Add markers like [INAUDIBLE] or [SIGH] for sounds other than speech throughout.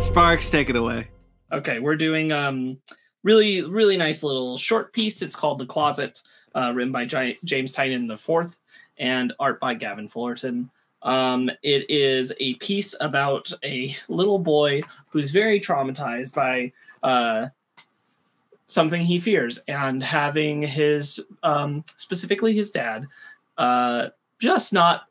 Sparkz, take it away. Okay, we're doing um really really nice little short piece. It's called The Closet, uh, written by J- James Tynion the fourth, and art by Gavin Fullerton. Um, it is a piece about a little boy who's very traumatized by uh, something he fears, and having his um, specifically his dad uh, just not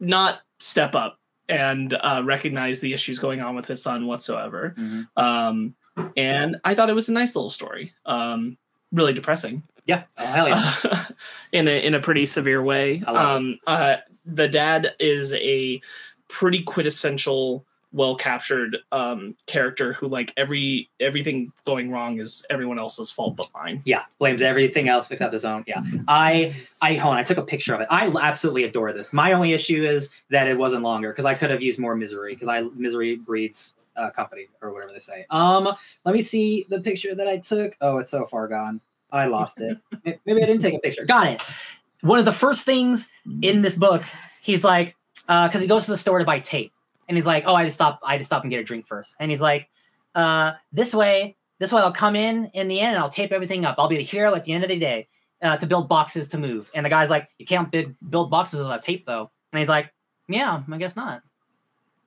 not step up and uh, recognize the issues going on with his son whatsoever. Mhm. Um, and I thought it was a nice little story. Um, really depressing Yeah. Oh, yeah. [LAUGHS] in a in a pretty severe way. I love it. Um, uh, the dad is a pretty quintessential, well captured um, character who like every everything going wrong is everyone else's fault but mine. Yeah, blames everything else except his own. Yeah, I, I hold on. I took a picture of it. I absolutely adore this. My only issue is that it wasn't longer because I could have used more misery because I misery breeds uh, company or whatever they say. Um, let me see the picture that I took. Oh, it's so far gone. I lost it. [LAUGHS] Maybe I didn't take a picture. Got it. One of the first things in this book, he's like, because he goes to the store to buy tape, and he's like, "Oh, I just stop. I just stop and get a drink first. And he's like, uh, "This way, this way, I'll come in in the end and I'll tape everything up. I'll be the hero at the end of the day uh, to build boxes to move." And the guy's like, "You can't bid, build boxes without tape, though." And he's like, "Yeah, I guess not."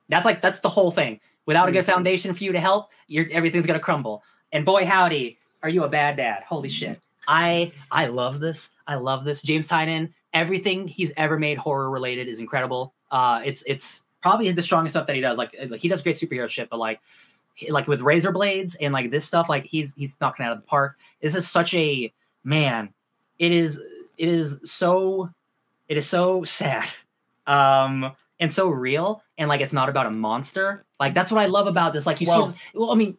That's like that's the whole thing. Without a good foundation for you to help, you're everything's gonna crumble. And boy, howdy, are you a bad dad? Holy shit! I I love this. I love this. James Tynion, everything he's ever made horror related is incredible. Uh, it's it's probably the strongest stuff that he does. Like, like he does great superhero shit, but like he- like with razor blades and like this stuff, like he's he's knocking it out of the park. This is such a man. It is it is so it is so [LAUGHS] sad. Um and so real and like it's not about a monster. Like that's what I love about this. Like you Well- see well, I mean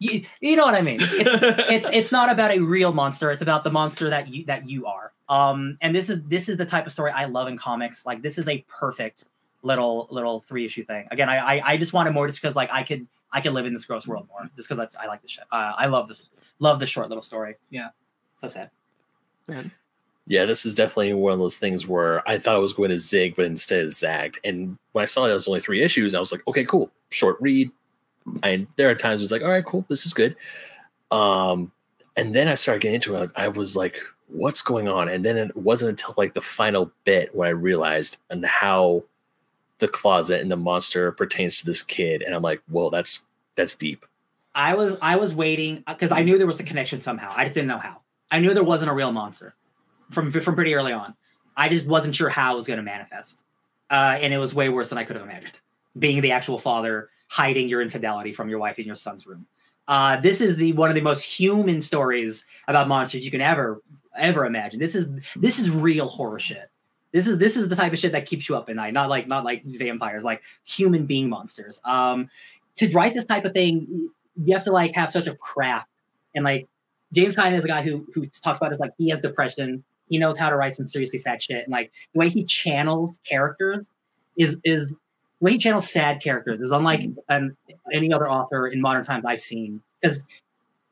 you, you know what I mean. It's, [LAUGHS] it's it's not about a real monster it's about the monster that you that you are um and this is this is the type of story i love in comics like this is a perfect little little three issue thing again i i, I just wanted more just because like i could i could live in this gross world more just because that's i like this shit uh, i love this love this short little story Yeah. so sad Yeah, this is definitely one of those things where I thought I was going to zig, but instead it zagged. And when I saw it was only three issues, I was like, okay, cool, short read. And there are times it was like, all right, cool, this is good. Um, and then I started getting into it. I was like, what's going on? And then it wasn't until like the final bit when I realized and how the closet and the monster pertains to this kid. And I'm like, whoa, that's that's deep. i was i was waiting because i knew there was a connection somehow. I just didn't know how. I knew there wasn't a real monster from from pretty early on. I just wasn't sure how it was going to manifest. Uh, and it was way worse than i could have imagined. Being the actual father hiding your infidelity from your wife in your son's room. Uh, this is the one of the most human stories about monsters you can ever ever imagine. This is this is real horror shit this is this is the type of shit that keeps you up at night not like not like vampires like human being monsters. Um to write this type of thing you have to like have such a craft. And like james Tynion is a guy who who talks about this like he has depression. He knows how to write some seriously sad shit. And like the way he channels characters is is the way he channels sad characters is unlike any other author in modern times i've seen. Because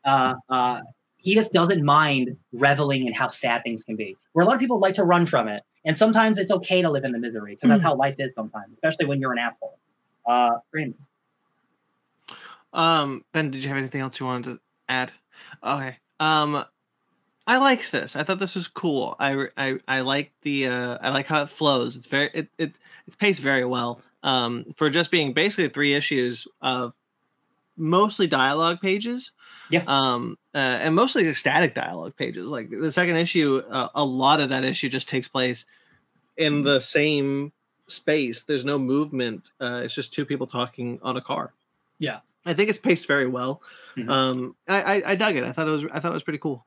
uh uh he just doesn't mind reveling in how sad things can be. Where a lot of people like to run from it and sometimes it's okay to live in the misery because that's how life is sometimes especially when you're an asshole uh Brandon. Um, Ben, did you have anything else you wanted to add? Okay. Um, I liked this. I thought this was cool. I I I like the uh I like how it flows. It's very it it it's paced very well. Um, for just being basically three issues of mostly dialogue pages. Yeah. Um, uh, and mostly static dialogue pages. Like the second issue, uh, a lot of that issue just takes place in the same space. There's no movement. Uh, it's just two people talking on a car. Yeah. I think it's paced very well. Mhm. Um, I, I I dug it. I thought it was I thought it was pretty cool.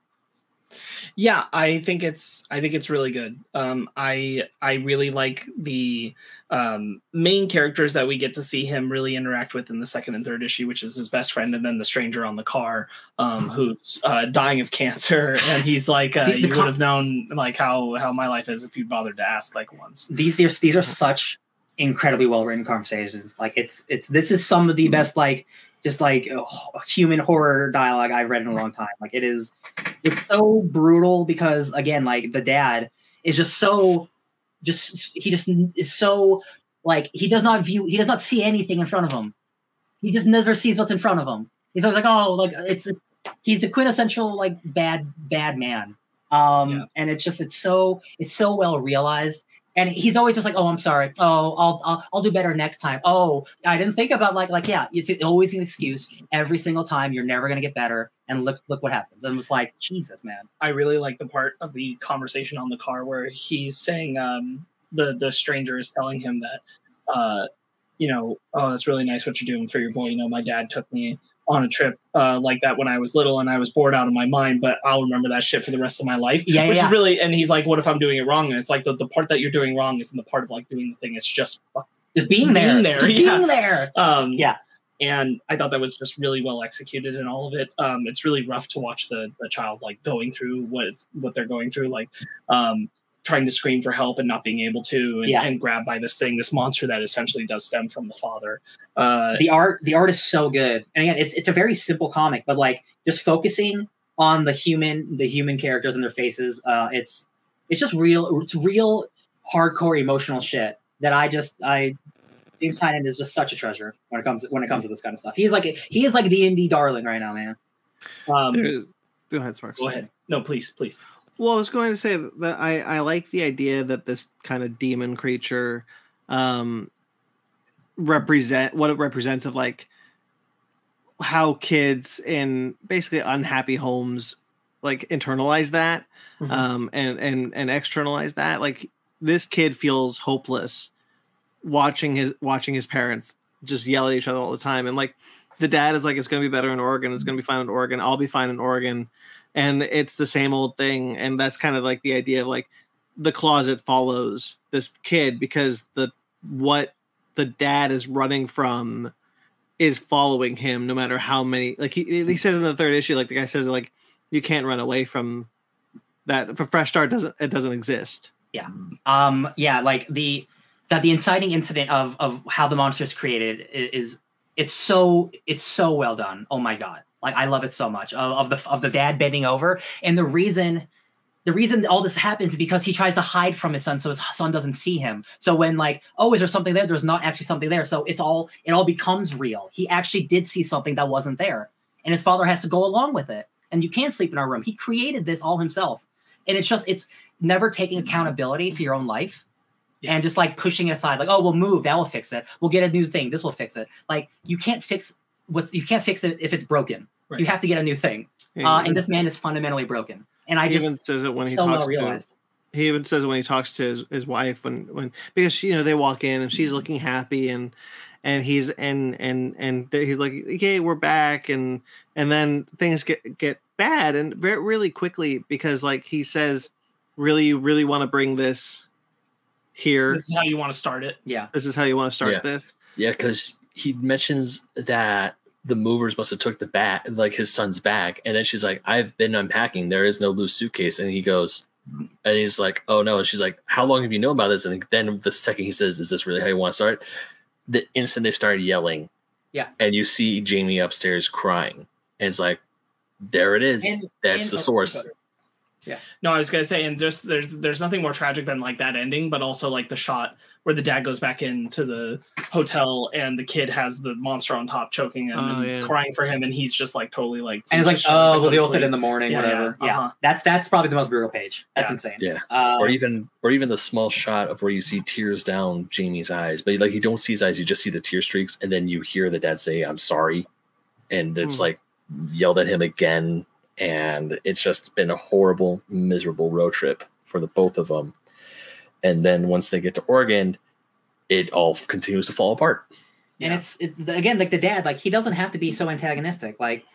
Yeah, I think it's I think it's really good. Um, I I really like the um, main characters that we get to see him really interact with in the second and third issue, which is his best friend and then the stranger on the car, um, who's uh, dying of cancer, [LAUGHS] and he's like, uh, The- the you com- would have known like how how my life is if you bothered to ask like once. these these these are [LAUGHS] such incredibly well written conversations. Like it's it's this is some of the best like just like uh, human horror dialogue I've read in a long time. Like it is it's so brutal because again like the dad is just so just he just is so like he does not view he does not see anything in front of him. He just never sees what's in front of him. He's always like, oh, like it's he's the quintessential like bad bad man. Um, Yeah. and it's just it's so it's so well realized. And he's always just like, oh, I'm sorry. Oh, I'll, I'll I'll do better next time. Oh, I didn't think about like like yeah, it's always an excuse every single time. You're never gonna get better. And look look what happens. And it's like Jesus, man. I really like the part of the conversation on the car where he's saying um, the the stranger is telling him that uh, you know oh it's really nice what you're doing for your boy. You know my dad took me on a trip uh, like that when I was little and I was bored out of my mind, but I'll remember that shit for the rest of my life. Yeah, which yeah. is really and he's like, what if I'm doing it wrong? And it's like the, the part that you're doing wrong isn't the part of like doing the thing. It's just Just being there. Being there, Just [LAUGHS] yeah. being there. um, Yeah. And I thought that was just really well executed in all of it. Um, it's really rough to watch the the child like going through what what they're going through, like um, trying to scream for help and not being able to, and, Yeah. and grabbed by this thing, this monster that essentially does stem from the father. Uh, the art the art is so good and again it's it's a very simple comic but like just focusing on the human the human characters and their faces uh it's it's just real it's real hardcore emotional shit that i just i james Tynion is just such a treasure when it comes when it comes to this kind of stuff he's like he is like the indie darling right now man um, Go ahead, Sparkz. go ahead. No, please, please. Well, I was going to say that I, I like the idea that this kind of demon creature um represent what it represents of like how kids in basically unhappy homes like internalize that Mhm. um and and and externalize that. Like this kid feels hopeless watching his watching his parents just yell at each other all the time. And like the dad is like it's going to be better in Oregon. It's going to be fine in Oregon. I'll be fine in Oregon and it's the same old thing. And that's kind of like the idea of like the closet follows this kid because the what the dad is running from is following him no matter how many like he, he says in the third issue like the guy says like you can't run away from that for fresh start doesn't it doesn't exist. Yeah. um yeah like the that the inciting incident of of how the monster is created i- is it's so it's so well done. Oh my god like i love it so much of, of the of the dad bending over. And the reason the reason all this happens is because he tries to hide from his son so his son doesn't see him. So when like oh is there something there? There's not actually something there. So it's all it all becomes real. He actually did see something that wasn't there. And his father has to go along with it. And you can't sleep in our room. He created this all himself. And it's just it's never taking accountability for your own life and just like pushing it aside like oh we'll move. That will fix it. We'll get a new thing. This will fix it. Like you can't fix what's you can't fix it if it's broken Right. you have to get a new thing. He uh, even- and this man is fundamentally broken. And i he just even says it when he so well talks To, he even says it when he talks to his, his wife when when because she, you know they walk in and she's looking happy and and he's and and and he's like okay we're back. And and then things get get bad and very really quickly because like he says really you really want to bring this here? This is how you want to start it. yeah. This is how you want to start Yeah. this? Yeah, because he mentions that the movers must have took the bag, like his son's bag, and then she's like, "I've been unpacking. There is no loose suitcase." And he goes, and he's like, "Oh no!" And she's like, "How long have you known about this?" And then the second he says, "Is this really how you want to start?" The instant they started yelling, Yeah. and you see Jamie upstairs crying, and it's like, "There it is. And- That's and- the source." No, I was gonna say, and just there's there's nothing more tragic than like that ending, but also like the shot where the dad goes back into the hotel and the kid has the monster on top choking him Oh, and yeah. crying for him, and he's just like totally like and it's he's like just trying to oh we'll go to deal with it sleep. in the morning Yeah, whatever yeah, yeah, uh-huh. that's that's probably the most brutal page that's Yeah. insane Yeah. uh, or even or even the small shot of where you see tears down Jamie's eyes, but like you don't see his eyes, you just see the tear streaks, and then you hear the dad say, "I'm sorry," and it's Hmm. like yelled at him again, and it's just been a horrible, miserable road trip for the both of them. And then once they get to Oregon, it all continues to fall apart. and it's it, again like the dad like he doesn't have to be so antagonistic like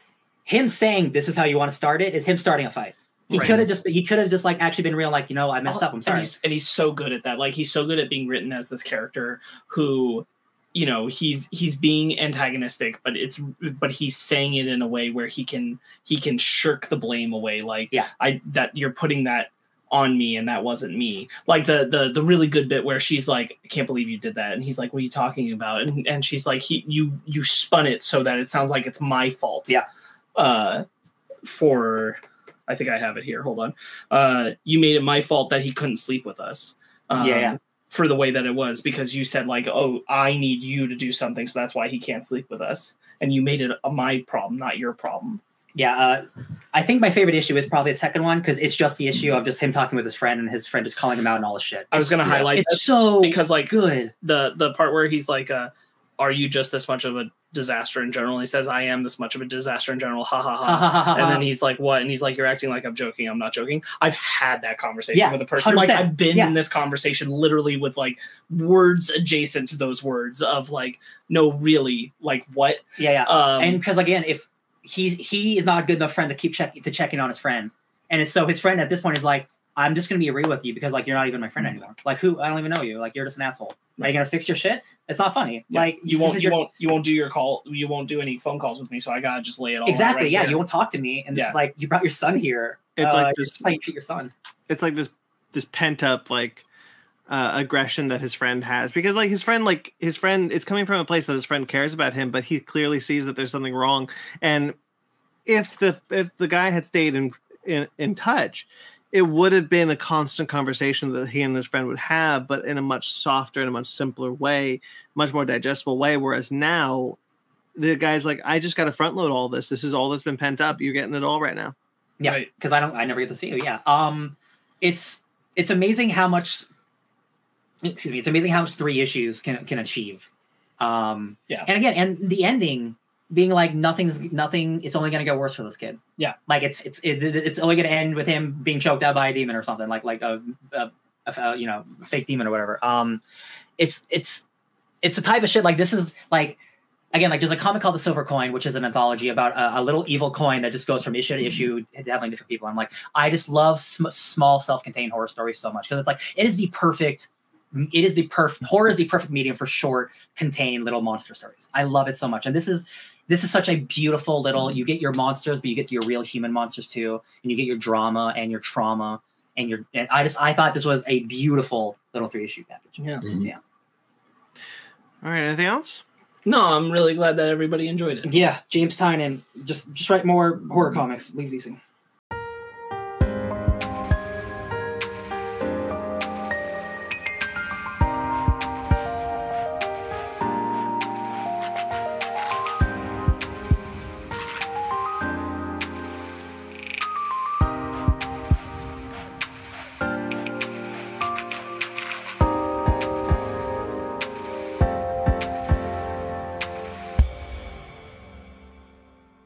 him saying this is how you want to start it is him starting a fight he Right. could have just he could have just like actually been real like you know i messed oh, up i'm And sorry he's, and he's so good at that. Like he's so good at being written as this character who, you know, he's he's being antagonistic, but it's but he's saying it in a way where he can he can shirk the blame away. Like Yeah. I that you're putting that on me and that wasn't me. Like the the the really good bit where she's like, I can't believe you did that, and he's like, What are you talking about? And and she's like, He you you spun it so that it sounds like it's my fault. Yeah. Uh, for I think I have it here. Hold on. Uh, you made it my fault that he couldn't sleep with us. Um, Yeah, yeah. For the way that it was, because you said like, "Oh, I need you to do something, so that's why he can't sleep with us," and you made it a, my problem, not your problem. Yeah, uh, I think my favorite issue is probably the second one because it's just the issue of just him talking with his friend and his friend just calling him out and all this shit. I was gonna yeah, highlight It's this so because like good. the the part where he's like, uh, "Are you just this much of a disaster in general?" He says, "I am this much of a disaster in general." Ha ha ha. and then he's like, "What?" And he's like, "You're acting like I'm joking. I'm not joking. I've had that conversation Yeah, with a person. Like 100%. I've been Yeah. in this conversation literally with like words adjacent to those words of like, no, really, like what? yeah, yeah. Um, and because again, if he's he is not a good enough friend to keep checking to checking on his friend, and so his friend at this point is like, I'm just gonna be real with you because like you're not even my friend anymore. Like who? I don't even know you. Like you're just an asshole. Are you gonna fix your shit? It's not funny. Yeah, Like you won't, you won't, you won't do your call. You won't do any phone calls with me. So I gotta just lay it all. out exactly. right yeah, here. you won't talk to me, and this Yeah. is like you brought your son here. It's Uh, like this this. is how you treat your son. It's like this. This pent up like uh, aggression that his friend has because like his friend like his friend it's coming from a place that his friend cares about him but he clearly sees that there's something wrong and if the if the guy had stayed in in, in touch it would have been a constant conversation that he and his friend would have but in a much softer and a much simpler way much more digestible way whereas now the guy's like i just got to front load all this this is all that's been pent up you're getting it all right now Yeah, Right. because I don't, I never get to see you. Yeah. Um, it's it's amazing how much. Excuse me. It's amazing how much three issues can can achieve. Um, Yeah. And again, and the ending being like nothing's nothing. It's only gonna get worse for this kid. Yeah. Like it's it's it, it's only gonna end with him being choked out by a demon or something like like a, a, a, you know fake demon or whatever. Um, it's it's it's the type of shit like this is like again, like there's a comic called The Silver Coin, which is an anthology about a, a little evil coin that just goes from issue to issue, having different people. I'm like, I just love sm- small, self-contained horror stories so much because it's like it is the perfect. It is the perfect horror is the perfect medium for short, contained little monster stories. I love it so much, and this is this is such a beautiful little. You get your monsters, but you get your real human monsters too, and you get your drama and your trauma and your. And I just I thought this was a beautiful little three issue package. Yeah. Mhm. all right anything else No, I'm really glad that everybody enjoyed it. Yeah, James Tynion, just just write more horror comics. Leave these things.